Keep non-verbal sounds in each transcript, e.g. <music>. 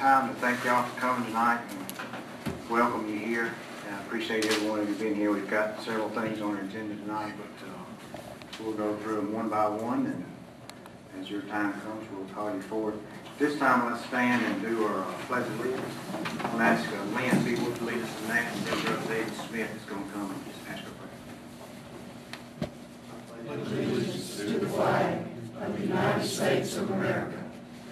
time to thank y'all for coming tonight and welcome you here. And I appreciate every one of you being here. We've got several things on our agenda tonight, but uh, we'll go through them one by one, and as your time comes, we'll call you forward. This time, let's stand and do our uh, pledge of allegiance. To ask uh, Lynn Seawood to lead us in that, and then David Smith is going to come and just ask a prayer. allegiance to the flag of the United States of America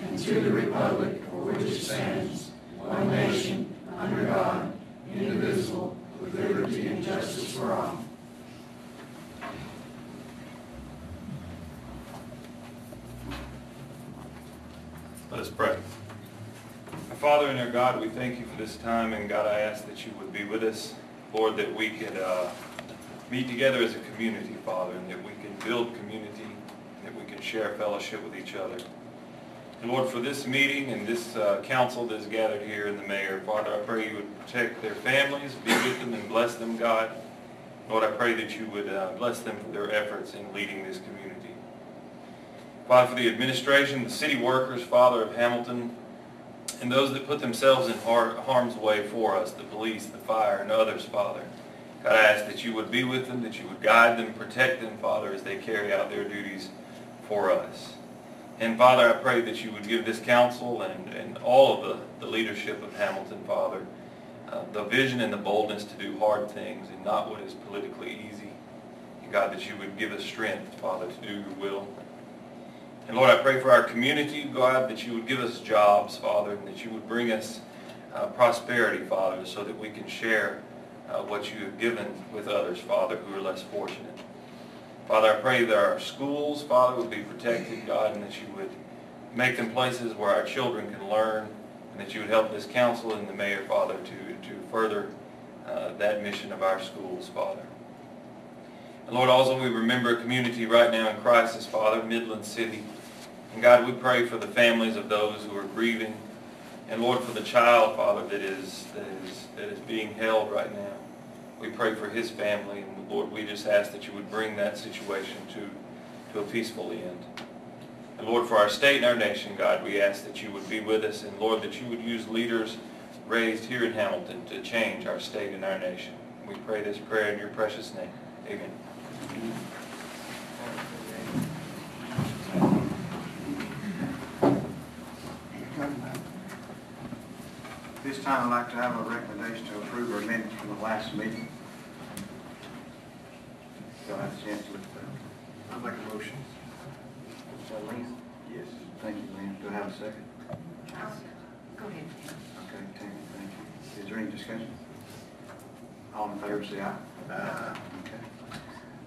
and to the republic for which it stands, one nation, under God, indivisible, with liberty and justice for all. Let us pray. Our Father and our God, we thank you for this time, and God, I ask that you would be with us, Lord, that we could uh, meet together as a community, Father, and that we can build community, that we can share fellowship with each other. And Lord, for this meeting and this uh, council that's gathered here in the mayor, Father, I pray you would protect their families, be with them, and bless them, God. Lord, I pray that you would uh, bless them for their efforts in leading this community. Father, for the administration, the city workers, Father of Hamilton, and those that put themselves in har- harm's way for us, the police, the fire, and others, Father. God, I ask that you would be with them, that you would guide them, protect them, Father, as they carry out their duties for us. And Father, I pray that you would give this council and, and all of the, the leadership of Hamilton, Father, uh, the vision and the boldness to do hard things and not what is politically easy. And God, that you would give us strength, Father, to do your will. And Lord, I pray for our community, God, that you would give us jobs, Father, and that you would bring us uh, prosperity, Father, so that we can share uh, what you have given with others, Father, who are less fortunate. Father, I pray that our schools, Father, would be protected, God, and that you would make them places where our children can learn, and that you would help this council and the mayor, Father, to, to further uh, that mission of our schools, Father. And Lord, also we remember a community right now in crisis, Father, Midland City. And God, we pray for the families of those who are grieving. And Lord, for the child, Father, that is, that is, that is being held right now. We pray for his family. And Lord, we just ask that you would bring that situation to, to a peaceful end. And Lord, for our state and our nation, God, we ask that you would be with us. And Lord, that you would use leaders raised here in Hamilton to change our state and our nation. We pray this prayer in your precious name. Amen. This time, I'd like to have a recommendation to approve our minutes from the last meeting. So I have a chance to look at that. I'll make a motion. Is Lynn? Yes. Thank you, Lynn. Do I have a second? Go ahead. Okay, Tammy, thank you. Is there any discussion? All in favor, say aye. Aye. Okay.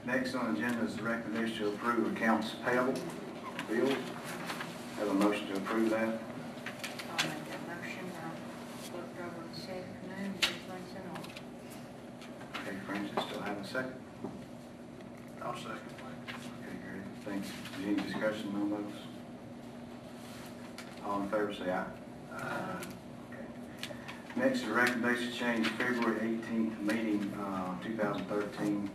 Next on the agenda is the recommendation to approve accounts payable bills. Have a motion to approve that. I'll make that motion. I looked over this afternoon, everything's in order. Okay, Francis, still have a second? I'll second. Okay, great, thanks. Is there Any discussion on those? All in favor, say aye. Aye. Okay. Next is recommendation change February 18th meeting, uh, 2013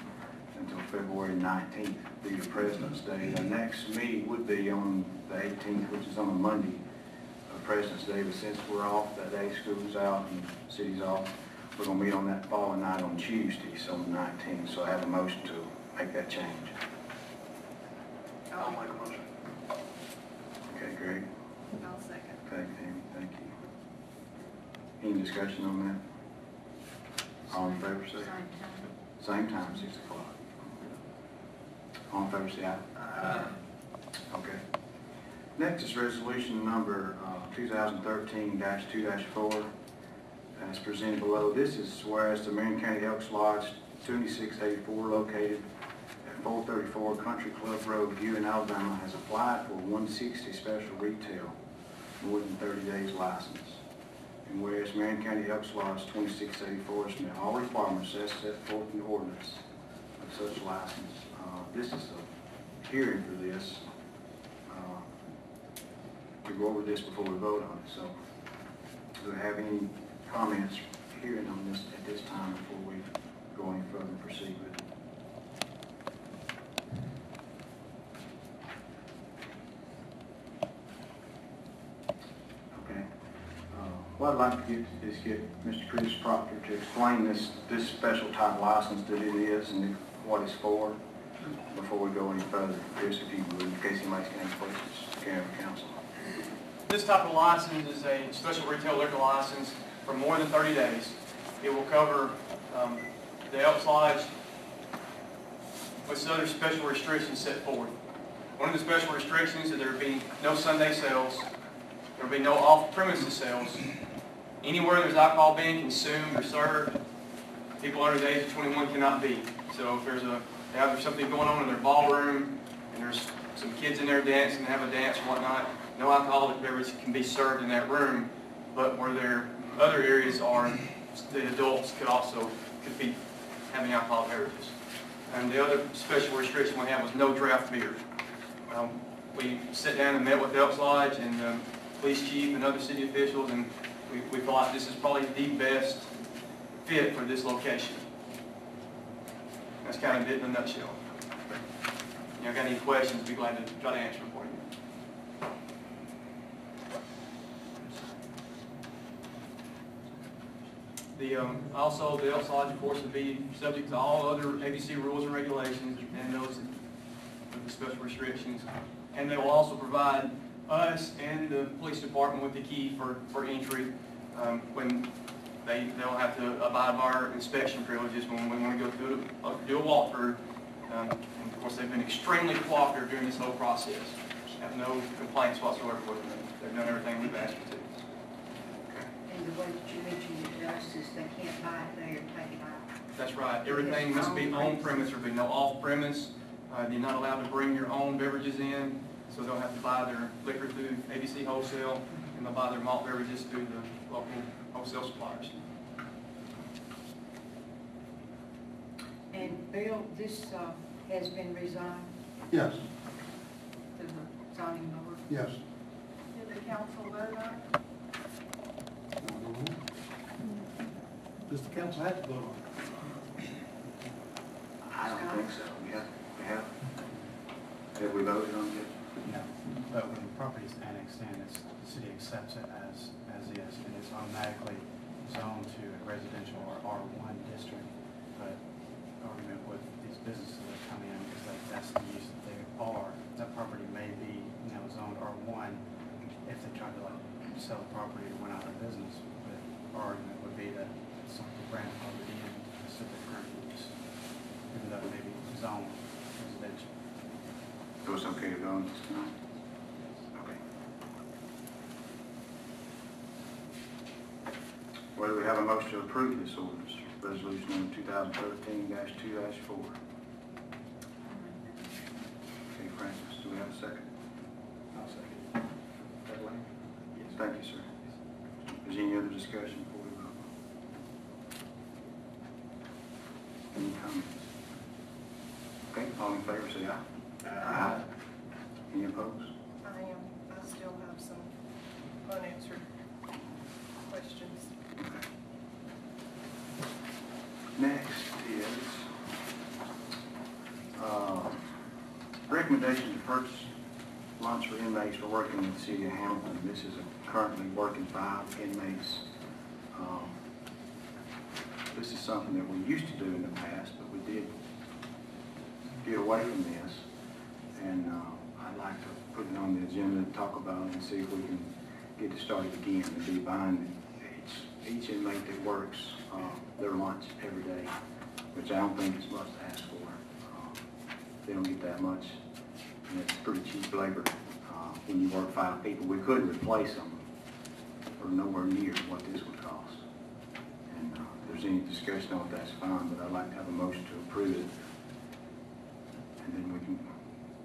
until February 19th, due to President's Day. The next meeting would be on the 18th, which is on a Monday of President's Day, but since we're off that day, school's out and city's off, we're gonna meet on that following night on Tuesday, so on the 19th. So I have a motion to make that change. I'll make a motion. Okay, Greg? I'll second. Okay, Tammy, thank you. Any discussion on that? All in favor, say Same aye. time. Same time, six o'clock. All in favor, say aye. Aye. Okay. Next is resolution number uh, 2013-2-4, as presented below. This is whereas the Marion County Elks Lodge 2684 located at 434 Country Club Road, Guin, Alabama, has applied for 160 special retail, more than 30 days license. And whereas Marion County Elks Lodge 2684 has met all requirements as set forth in the ordinance of such license. Uh, This is a hearing for this. uh, To go over this before we vote on it, so do we have any comments hearing on this at this time before we go any further and proceed with it? I'd like to get is get Mr. Chris Proctor to explain this, this special type license that it is and what it's for before we go any further. Chris, if you would, in case he makes any questions, Karen, council. This type of license is a special retail liquor license for more than 30 days. It will cover um, the Elks Lodge with other special restrictions set forth. One of the special restrictions is that there will be no Sunday sales, there will be no off-premises sales. Anywhere there's alcohol being consumed or served, people under the age of 21 cannot be. So if there's a, they have something going on in their ballroom, and there's some kids in there dancing, have a dance and whatnot, no alcoholic beverage can be served in that room, but where there, other areas are, the adults could also, could be having alcoholic beverages. And the other special restriction we have was no draft beer. Um, We sat down and met with Elks Lodge and um, police chief and other city officials, and we, we thought this is probably the best fit for this location. That's kind of it in a nutshell. If You know, got any questions, be glad to try to answer them for you. The, um, also, the Elks Lodge, of course, would be subject to all other ABC rules and regulations and those with the special restrictions. And they will also provide us and the police department with the key for, for entry, um, when they, they'll have to abide by our inspection privileges when we want to go through, a- do a walkthrough. Um, and of course, they've been extremely cooperative during this whole process. Have no complaints whatsoever with them. They've done everything we've asked them to. And the way that you mentioned it to us is they can't buy it there and take it out. That's right. Everything must be on premise, there'll be no off premise. Uh, you're not allowed to bring your own beverages in, so they'll have to buy their liquor through ABC Wholesale, and they'll buy their malt beverages through the local wholesale suppliers. And Bill, this, uh, has been resigned Yes, to the zoning board. yes. Did the council vote on it? Does the council have to vote on it? I don't think so. We have, we have, have we voted on it? But when the property is annexed in, it's, the city accepts it as, as is, and it's automatically zoned to a residential or R one district. But argument with these businesses that come in is that that's the use that they are. That property may be, you know, zoned R one if they try to like sell the property or went out of business. But argument would be that something grandfathered in to specific current use, even though it may be zoned residential. So it's okay to go on tonight? Well, do we have a motion to approve this ordinance, resolution number two thousand thirteen two four? Okay, Francis, do we have a second? I'll second. Yes. Thank you, sir. Is there any other discussion before we vote? Any comments? Okay, all in favor, say aye. Aye. Any opposed? I am, I still have some unanswered questions. Okay. Next is, uh, recommendation to purchase lunch for working in the city of Hamilton. This is currently working five inmates. Um, This is something that we used to do in the past, but we did get away from this. And uh, I'd like to put it on the agenda to talk about it and see if we can get it started again and be buying each, each inmate that works uh, their lunch every day, which I don't think is much to ask for. Uh, They don't get that much, and it's pretty cheap labor when you work five people. We could replace them for nowhere near what this would cost. And uh, if there's any discussion on it, that's fine, but I'd like to have a motion to approve it. And then we can,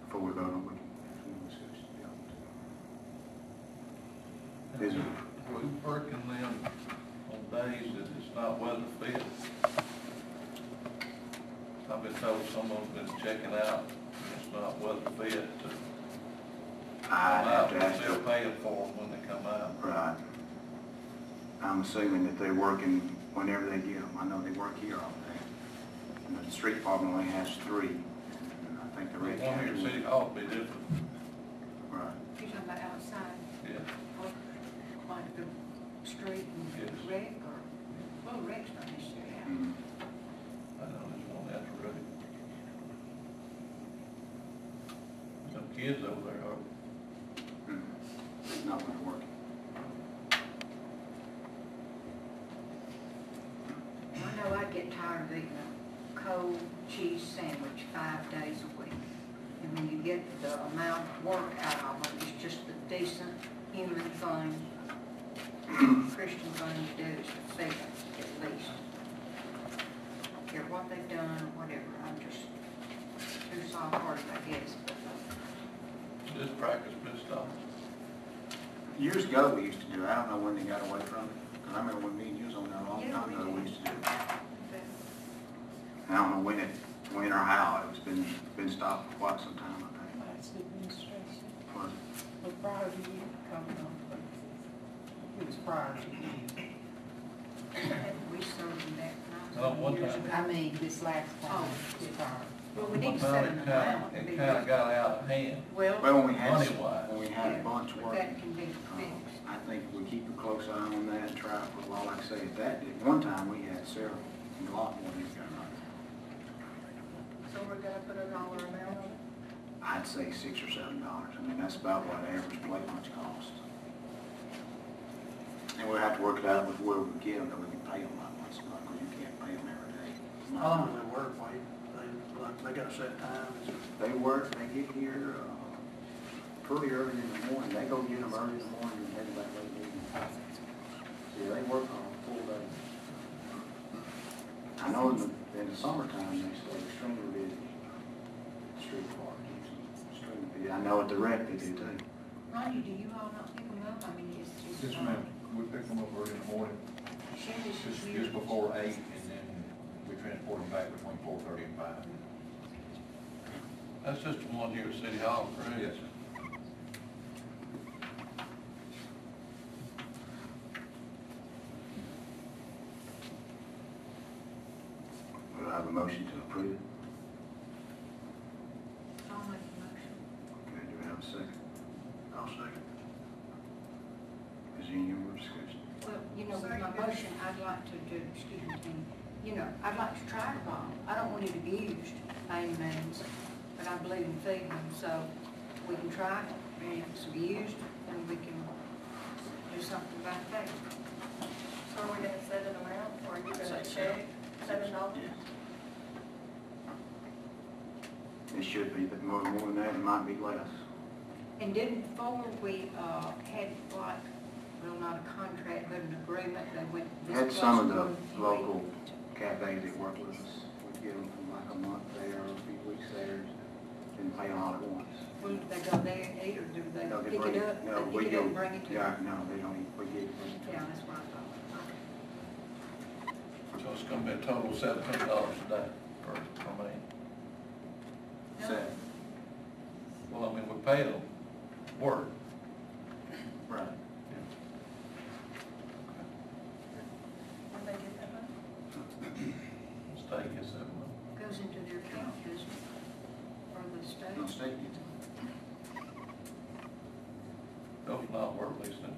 before we vote on, it, some it? We working them on days that it's not weather fit. I've been told someone's been checking out, it's not weather fit I'd have to ask. still the- paying for them when they come out. Right. I'm assuming that they're working whenever they get them. I know they work here all day. And the street department only has three. And I think the The rest. one here in City Hall be different, Right. You're talking about outside, yeah. like the Street and Yes. Rick, or, well, Rick's not necessarily out. Mm. I know there's one out the road. Some kids over there are, Mm. Not gonna work. I know I'd get tired of eating a cold cheese sandwich five days a week. And when you get the amount of work out of it, it's just a decent human thing, Christian thing to do is to feed them, at least. Care what they've done or whatever, I'm just too soft-hearted, I guess, but this practice been stopped. Years ago, we used to do it. I don't know when they got away from it. 'Cause I remember when me and you was on there a long Yeah, time we ago, we did. used to do it. And I don't know when it, when or how. It's been, been stopped for quite some time, I think. Last administration, Was it? but prior to you coming on, but it was prior to you. <coughs> we served them that Oh, one years time. ago. I mean, this last oh, time, Oh. it's prior. Well, we need One to set it an kinda- amount. It kinda got out of hand. Well, Well, when we had, Money-wise. when we had a bunch but working, that can be uh, fixed. I think we keep a close eye on that and try for a while. Like I say, at that, at one time, we had several, and a lot more than we've got right So we're gonna put a dollar amount on it? now. I'd say six or seven dollars. I mean, that's about what average plate lunch costs. And we'll have to work it out with whoever we get them, that we can pay them like once a month, because you can't pay them every day. It's not- How long do they work, Wade? They, like, they got a set time? They work, they get here, uh, pretty early in the morning, they go get them early in the morning and head back late in the evening. See, they work on a full day. I know in the, in the summertime, they stay extremely busy. Street park, extremely busy. I know at the rec they do too. Ronnie, do you all not pick them up? I mean, it's just. Yes, ma'am. We pick them up early in the morning, just, just before eight, and then we transport them back between four thirty and five. That's just the one here at City Hall, correct? Yes. We'll have a motion to approve. I'll make a motion. Okay, do we have a second? I'll second. Is there any more discussion? Well, you know, with my motion, I'd like to do, excuse me, Tim, you know, I'd like to try to bomb. I don't want it abused by any means, but I believe in feeding them, so we can try it. And if it's abused, then we can do something about that. So are we gonna set an amount, or are you gonna check seven dollars? It should be, but more, more than that, it might be less. And didn't before we, uh, had like, well, not a contract, but an agreement, they went. We this had some of place the one local week. Cafes that work with us, we get them for like a month there, or a few weeks there, didn't pay all at once. Will they go there and eat, or do they No, they pick bring it up? No, They we pick it up and bring it to yeah, you? no, they don't, eat. we get it, bring it to Yeah, that's what I thought. So it's gonna be a total of seven hundred dollars a day per, per man. No. Seven, Well, I mean, we pay them work. right. When they get that money? State gets that money. Goes into their account, doesn't it? Or the state? No state gets it. Those not work leasing.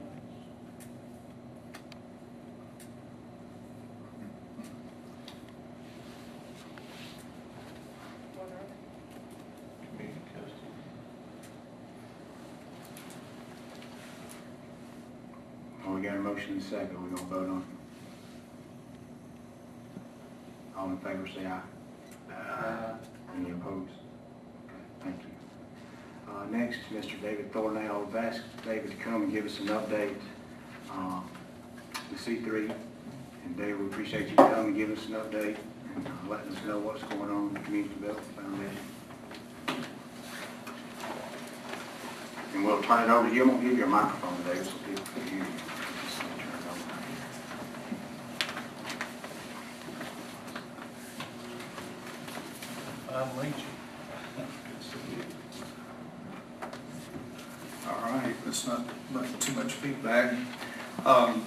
What are they? community custody. Well, we got a motion and a second, we gonna vote on it. All in favor, say aye. Uh, Any opposed? Okay, thank you. Uh, next, Mr. David Thornell, I've asked David to come and give us an update, uh, the C three. And David, we appreciate you coming and giving us an update and uh, letting us know what's going on in the Community Development Foundation. And we'll turn it over to you, I'm gonna give you a microphone, David, so people can hear you. Just turn it over. I'm reaching. All right, that's not not too much feedback. Um,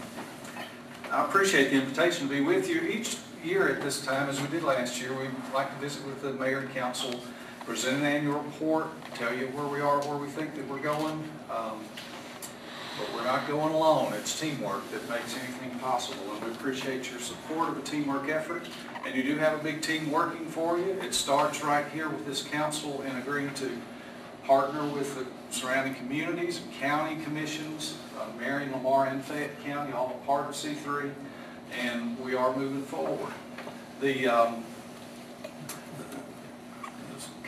I appreciate the invitation to be with you. Each year at this time, as we did last year, we like to visit with the mayor and council, present an annual report, tell you where we are, where we think that we're going. Um, but we're not going alone. It's teamwork that makes anything possible, and we appreciate your support of a teamwork effort. And you do have a big team working for you. It starts right here with this council in agreeing to partner with the surrounding communities, and county commissions, uh, Marion, Lamar, and Fayette County, all a part of C3, and we are moving forward. The, um,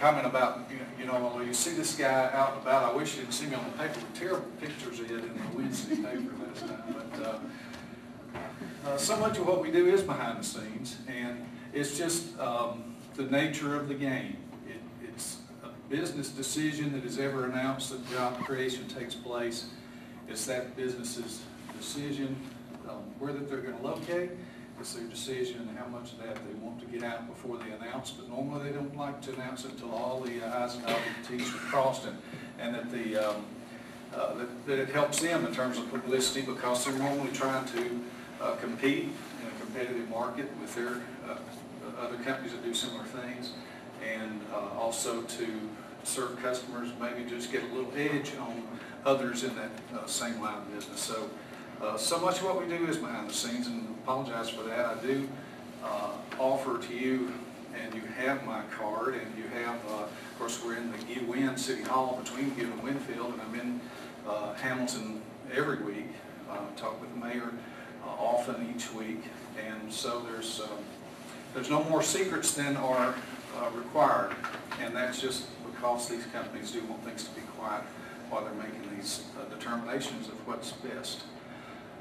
comment about, you know, you you see this guy out and about, I wish you didn't see me on the paper, terrible pictures of it in the Wednesday paper last time, but, uh, uh, so much of what we do is behind the scenes, and it's just um, the nature of the game. It, it's a business decision that is ever announced that job creation takes place. It's that business's decision um, where that they're going to locate. It's their decision how much of that they want to get out before they announce. But normally they don't like to announce it until all the i's and dotted and t's are crossed, and, and that the um, uh, that, that it helps them in terms of publicity because they're normally trying to uh, compete in a competitive market with their uh, other companies that do similar things, and uh, also to serve customers, maybe just get a little edge on others in that uh, same line of business. So, uh, so much of what we do is behind the scenes, and apologize for that. I do uh, offer to you, and you have my card, and you have, uh, of course, we're in the Guin City Hall between Guin and Winfield, and I'm in uh, Hamilton every week, talk with the mayor uh, often each week, and so there's, um, there's no more secrets than are required, and that's just because these companies do want things to be quiet while they're making these determinations of what's best.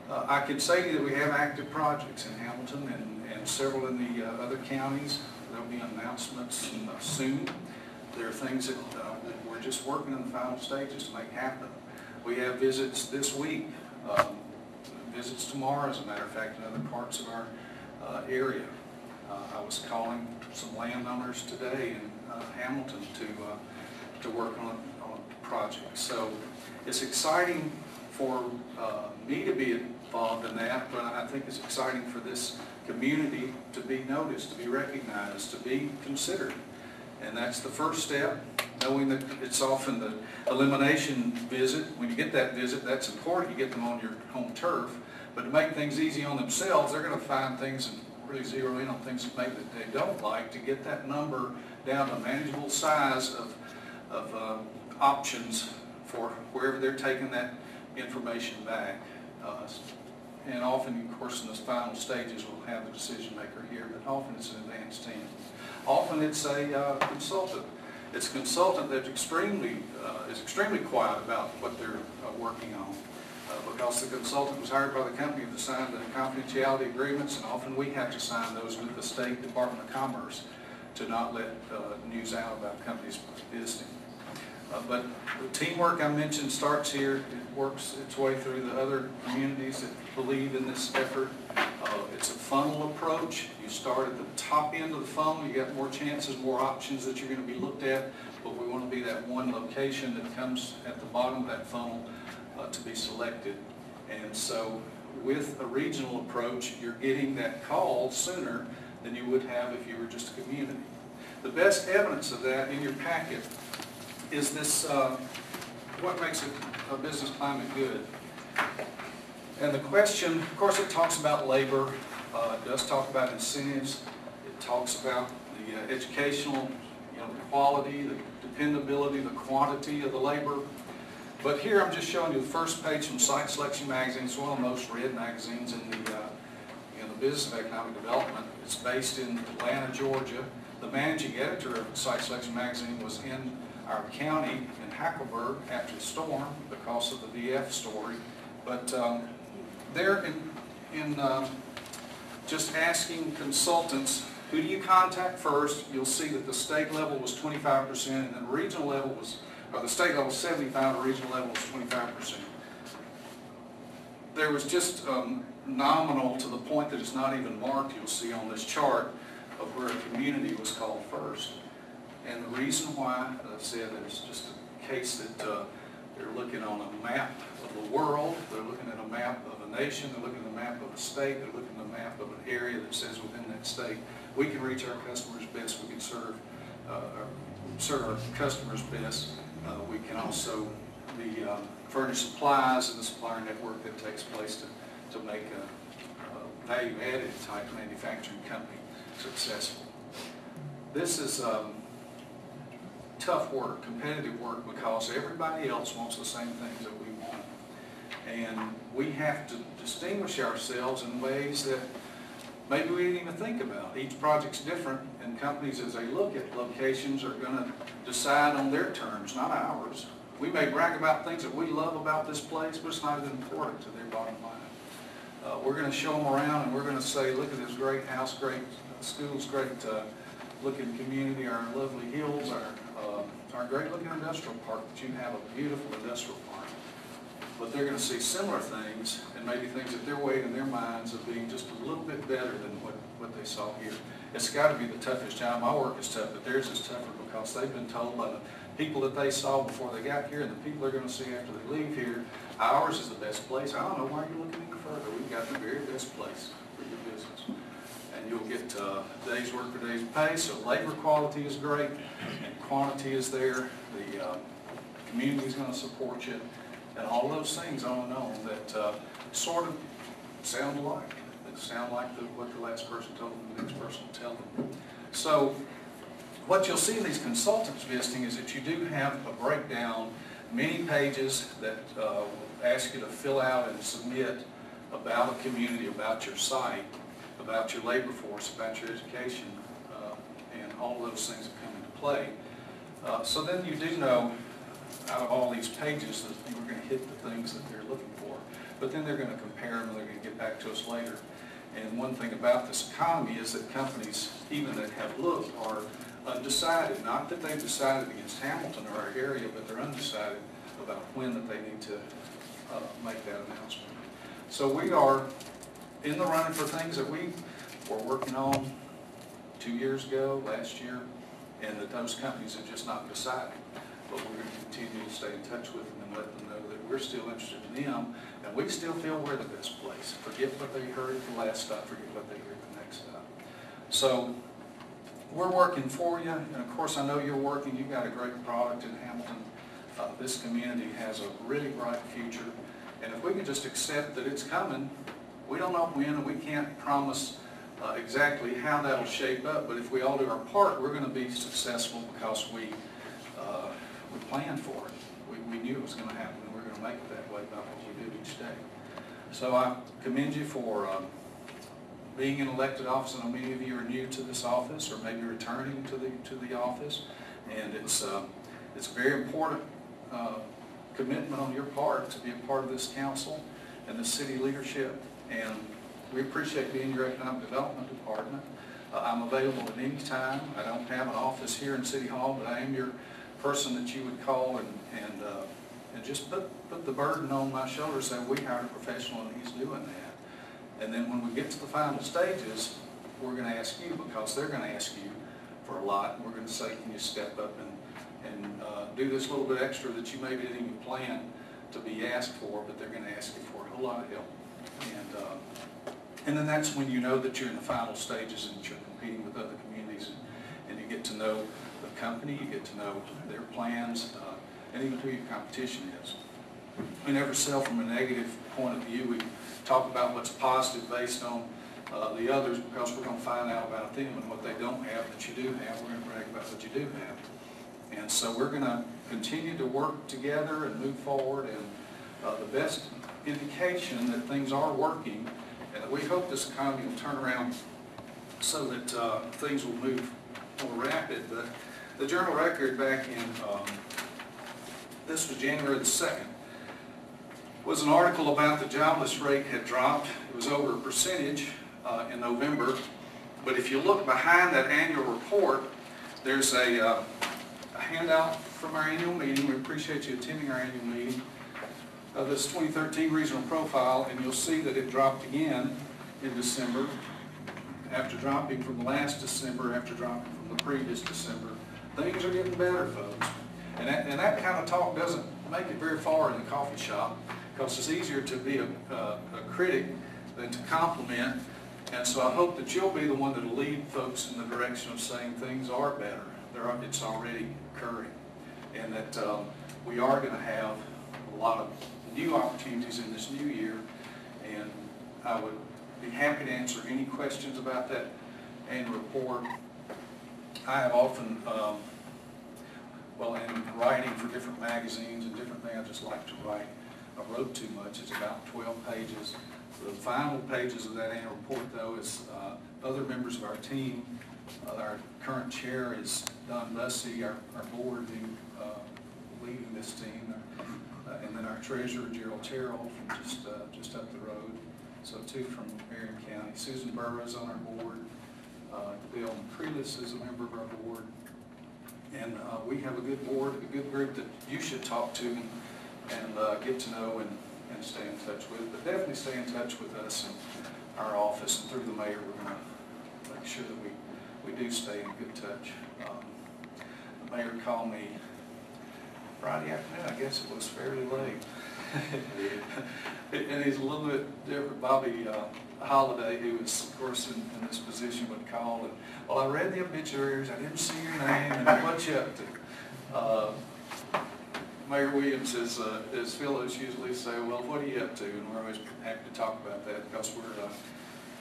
Uh, I can say that we have active projects in Hamilton and, and several in the uh, other counties. There'll be announcements uh, soon. There are things that, uh, that we're just working in the final stages to make happen. We have visits this week, um, visits tomorrow, as a matter of fact, in other parts of our uh, area. Uh, I was calling some landowners today in Hamilton to, to work on, on projects. So it's exciting for uh, me to be involved in that, but I think it's exciting for this community to be noticed, to be recognized, to be considered. And that's the first step, knowing that it's often the elimination visit. When you get that visit, that's important, you get them on your home turf. But to make things easy on themselves, they're going to find things and really zero in on things that maybe that they don't like to get that number down to a manageable size of, of uh, options for wherever they're taking that information back. Uh, and often, of course, in the final stages, we'll have the decision maker here, but often it's an advanced team. Often it's a uh, consultant. It's a consultant that extremely, uh, is extremely quiet about what they're uh, working on. Uh, because the consultant was hired by the company to sign the confidentiality agreements, and often we have to sign those with the State Department of Commerce to not let uh, news out about companies visiting. Uh, But the teamwork I mentioned starts here, it works its way through the other communities that believe in this effort. Uh, It's a funnel approach. You start at the top end of the funnel, you got more chances, more options that you're going to be looked at, but we want to be that one location that comes at the bottom of that funnel uh, to be selected. And so with a regional approach, you're getting that call sooner than you would have if you were just a community. The best evidence of that in your packet is this, uh, what makes a, a business climate good? And the question, of course, it talks about labor, uh, it does talk about incentives, it talks about the uh, educational, you know, the quality, the dependability, the quantity of the labor. But here I'm just showing you the first page from Site Selection Magazine. It's one of the most read magazines in the, uh, in the business of economic development. It's based in Atlanta, Georgia. The managing editor of Site Selection Magazine was in our county in Hackleburg after the storm because of the VF story. But um, they're in, in um, just asking consultants, who do you contact first? You'll see that the state level was 25% and the regional level was, or the state level was 75, the regional level was 25%. There was just um, nominal to the point that it's not even marked, you'll see on this chart, of where a community was called first. And the reason why, as I said, it's just a case that uh, they're looking on a map of the world, they're looking at a map of a nation, they're looking at a map of a state, they're looking at a map of an area that says within that state, we can reach our customers best, we can serve, uh, serve our customers best. Uh, we can also the um, furnish supplies and the supplier network that takes place to, to make a, a value-added type manufacturing company successful. This is um, tough work, competitive work, because everybody else wants the same things that we want. And we have to distinguish ourselves in ways that maybe we didn't even think about. Each project's different, and companies, as they look at locations, are gonna decide on their terms, not ours. We may brag about things that we love about this place, but it's not as important to their bottom line. Uh, we're gonna show them around, and we're gonna say, look at this great house, great schools, great, uh, looking community, our lovely hills, our, our great looking industrial park, that you have a beautiful industrial park. But they're gonna see similar things, and maybe things that they're weighing in their minds of being just a little bit better than what, what they saw here. It's gotta be the toughest job. My work is tough, but theirs is tougher because they've been told by the people that they saw before they got here and the people they're gonna see after they leave here, ours is the best place. I don't know why you're looking any further. We've got the very best place for your business. And you'll get, uh, days work for days pay, so labor quality is great and quantity is there. The, uh, community's gonna support you and all those things on and on that uh, sort of sound alike. That sound like the, what the last person told them, the next person will tell them. So what you'll see in these consultants visiting is that you do have a breakdown, many pages that uh, ask you to fill out and submit about a community, about your site, about your labor force, about your education, uh, and all those things that come into play. Uh, So then you do know out of all these pages that you were going to hit the things that they're looking for. But then they're going to compare them, and they're going to get back to us later. And one thing about this economy is that companies, even that have looked, are undecided. Not that they've decided against Hamilton or our area, but they're undecided about when that they need to uh, make that announcement. So we are in the running for things that we were working on two years ago, last year, and that those companies have just not decided but we're going to continue to stay in touch with them and let them know that we're still interested in them, and we still feel we're the best place. Forget what they heard the last stop, forget what they heard the next stop. So, we're working for you, and of course, I know you're working, you've got a great product in Hamilton. Uh, this community has a really bright future, and if we can just accept that it's coming, we don't know when, and we can't promise uh, exactly how that'll shape up, but if we all do our part, we're going to be successful because we uh, we planned for it. We, we knew it was going to happen, and we are going to make it that way by what we do each day. So I commend you for um, being in elected office. I know many of you are new to this office, or maybe returning to the to the office, and it's uh, it's a very important uh, commitment on your part to be a part of this council and the city leadership. And we appreciate being your economic development department. Uh, I'm available at any time. I don't have an office here in City Hall, but I am your person that you would call and, and, uh, and just put, put the burden on my shoulders, saying we hired a professional and he's doing that. And then when we get to the final stages, we're gonna ask you, because they're gonna ask you for a lot, and we're gonna say, can you step up and, and, uh, do this little bit extra that you maybe didn't even plan to be asked for, but they're gonna ask you for a whole lot of help. And, uh, and then that's when you know that you're in the final stages and you're competing with other communities and, you get to know the company, you get to know their plans, uh, and even who your competition is. We never sell from a negative point of view. We talk about what's positive based on uh, the others because we're going to find out about them and what they don't have that you do have. We're going to brag about what you do have. And so we're going to continue to work together and move forward. And uh, the best indication that things are working we hope this economy will turn around so that uh, things will move more rapid. But the Journal Record back in, um, this was January the 2nd, was an article about the jobless rate had dropped. It was over a percentage uh, in November. But if you look behind that annual report, there's a, uh, a handout from our annual meeting. We appreciate you attending our annual meeting. Uh, this 2013 regional profile, and you'll see that it dropped again in December after dropping from last December, after dropping from the previous December. Things are getting better, folks. And that, and that kind of talk doesn't make it very far in the coffee shop because it's easier to be a, a, a critic than to compliment. And so I hope that you'll be the one that'll lead folks in the direction of saying things are better. Are, it's already occurring. And that um, we are going to have a lot of new opportunities in this new year, and I would be happy to answer any questions about that and report. I have often, um, well, in writing for different magazines and different things, I just like to write. I wrote too much, it's about 12 pages. The final pages of that annual report, though, is uh, other members of our team. Uh, Our current chair is Don Bussey, our our board who uh, leading this team. Uh, And then our treasurer, Gerald Terrell, from just, uh, just up the road. So two from Marion County. Susan Burrows on our board. Uh, Bill McCreeless is a member of our board. And we have a good board, a good group that you should talk to and, get to know and, and stay in touch with. But definitely stay in touch with us and our office and through the mayor, we're gonna make sure that we, we do stay in good touch. Um, The mayor called me Friday afternoon, I guess it was fairly late. And he's a little bit different, Bobby uh, Holiday, who was, of course, in, in this position, would call and, well, I read the obituaries, I didn't see your name, and what you up to? Uh, Mayor Williams is, uh, as fellows usually say, well, what are you up to? And we're always happy to talk about that because we're, uh,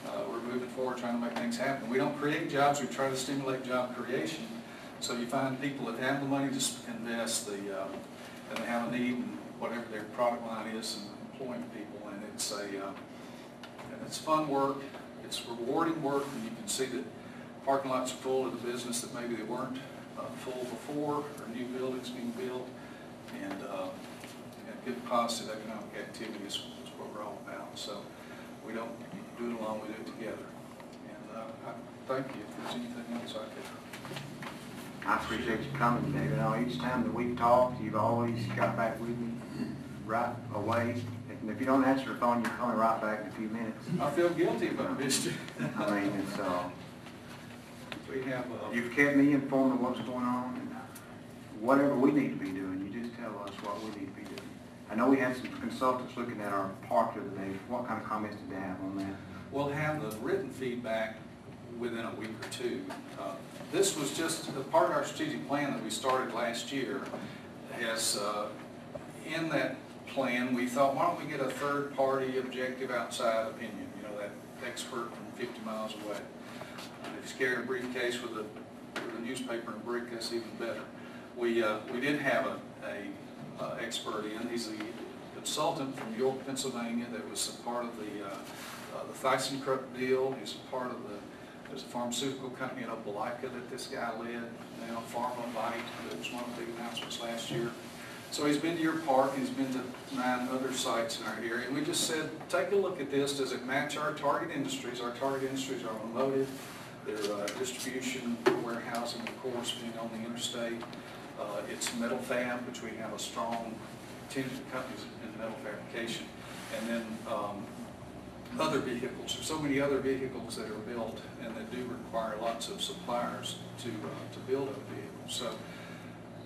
uh, we're moving forward, trying to make things happen. We don't create jobs, we try to stimulate job creation. So you find people that have the money to invest, the, uh, and they have a need in whatever their product line is and employing people. And it's a, uh, and it's fun work, it's rewarding work, and you can see that parking lots are full of the business that maybe they weren't uh, full before, or new buildings being built, and, uh, and good positive economic activity is is what we're all about. So we don't do it alone, we do it together. And uh, I thank you if there's anything else I could. I appreciate you coming, David. I know each time that we've talked, you've always got back with me right away. And if you don't answer the phone, you're coming right back in a few minutes. I feel guilty if I missed you. I mean, it's, uh, We have, uh, you've kept me informed of what's going on, and whatever we need to be doing, you just tell us what we need to be doing. I know we had some consultants looking at our park the other day. What kind of comments did they have on that? We'll have the written feedback within a week or two. Uh, This was just a part of our strategic plan that we started last year. Has, uh, in that plan, we thought, why don't we get a third-party objective outside opinion, you know, that expert from 50 miles away. If you carry a briefcase with a, with a newspaper and brick, that's even better. We, uh, we did have a, a uh, expert in, he's a consultant from York, Pennsylvania, that was part of the, uh, uh, the ThyssenKrupp deal, he's part of the, there's a pharmaceutical company in Opelika that this guy led, now PharmaVite, that was one of the announcements last year. So he's been to your park, and he's been to nine other sites in our area, and we just said, take a look at this, does it match our target industries? Our target industries are automotive, their uh, distribution, warehousing, of course, being on the interstate. Uh, It's metal fab, which we have a strong of companies in metal fabrication. And then um, other vehicles, there's so many other vehicles that are built and that do require lots of suppliers to, uh, to build other vehicles. So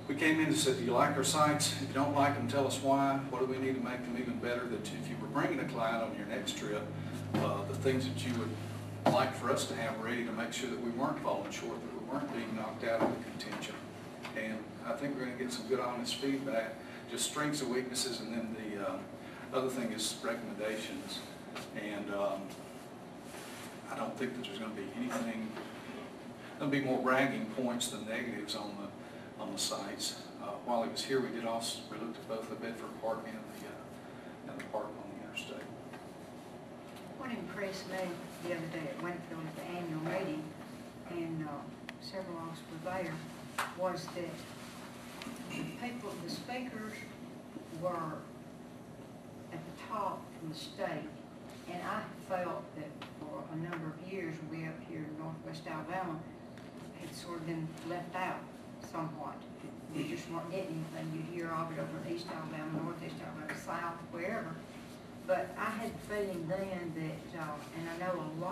we came in and said, do you like our sites? If you don't like them, tell us why. What do we need to make them even better? That if you were bringing a client on your next trip, uh, the things that you would like for us to have ready to make sure that we weren't falling short, that we weren't being knocked out of the contention. And I think we're gonna get some good honest feedback, just strengths and weaknesses, and then the, uh, other thing is recommendations. And, um, I don't think that there's gonna be anything, there'll be more bragging points than negatives on the, on the sites. Uh, while he was here, we did also, we looked at both the Bedford Park and the, uh, and the park on the interstate. What impressed me the other day at Winfield at the annual meeting, and uh, several of us were there, was that the people, the speakers were at the top from the state. And I felt that for a number of years, we up here in northwest Alabama had sort of been left out somewhat. We just weren't getting anything. You'd hear of it over in East Alabama, Northeast Alabama, South, wherever. But I had the feeling then that, uh, and I know a lot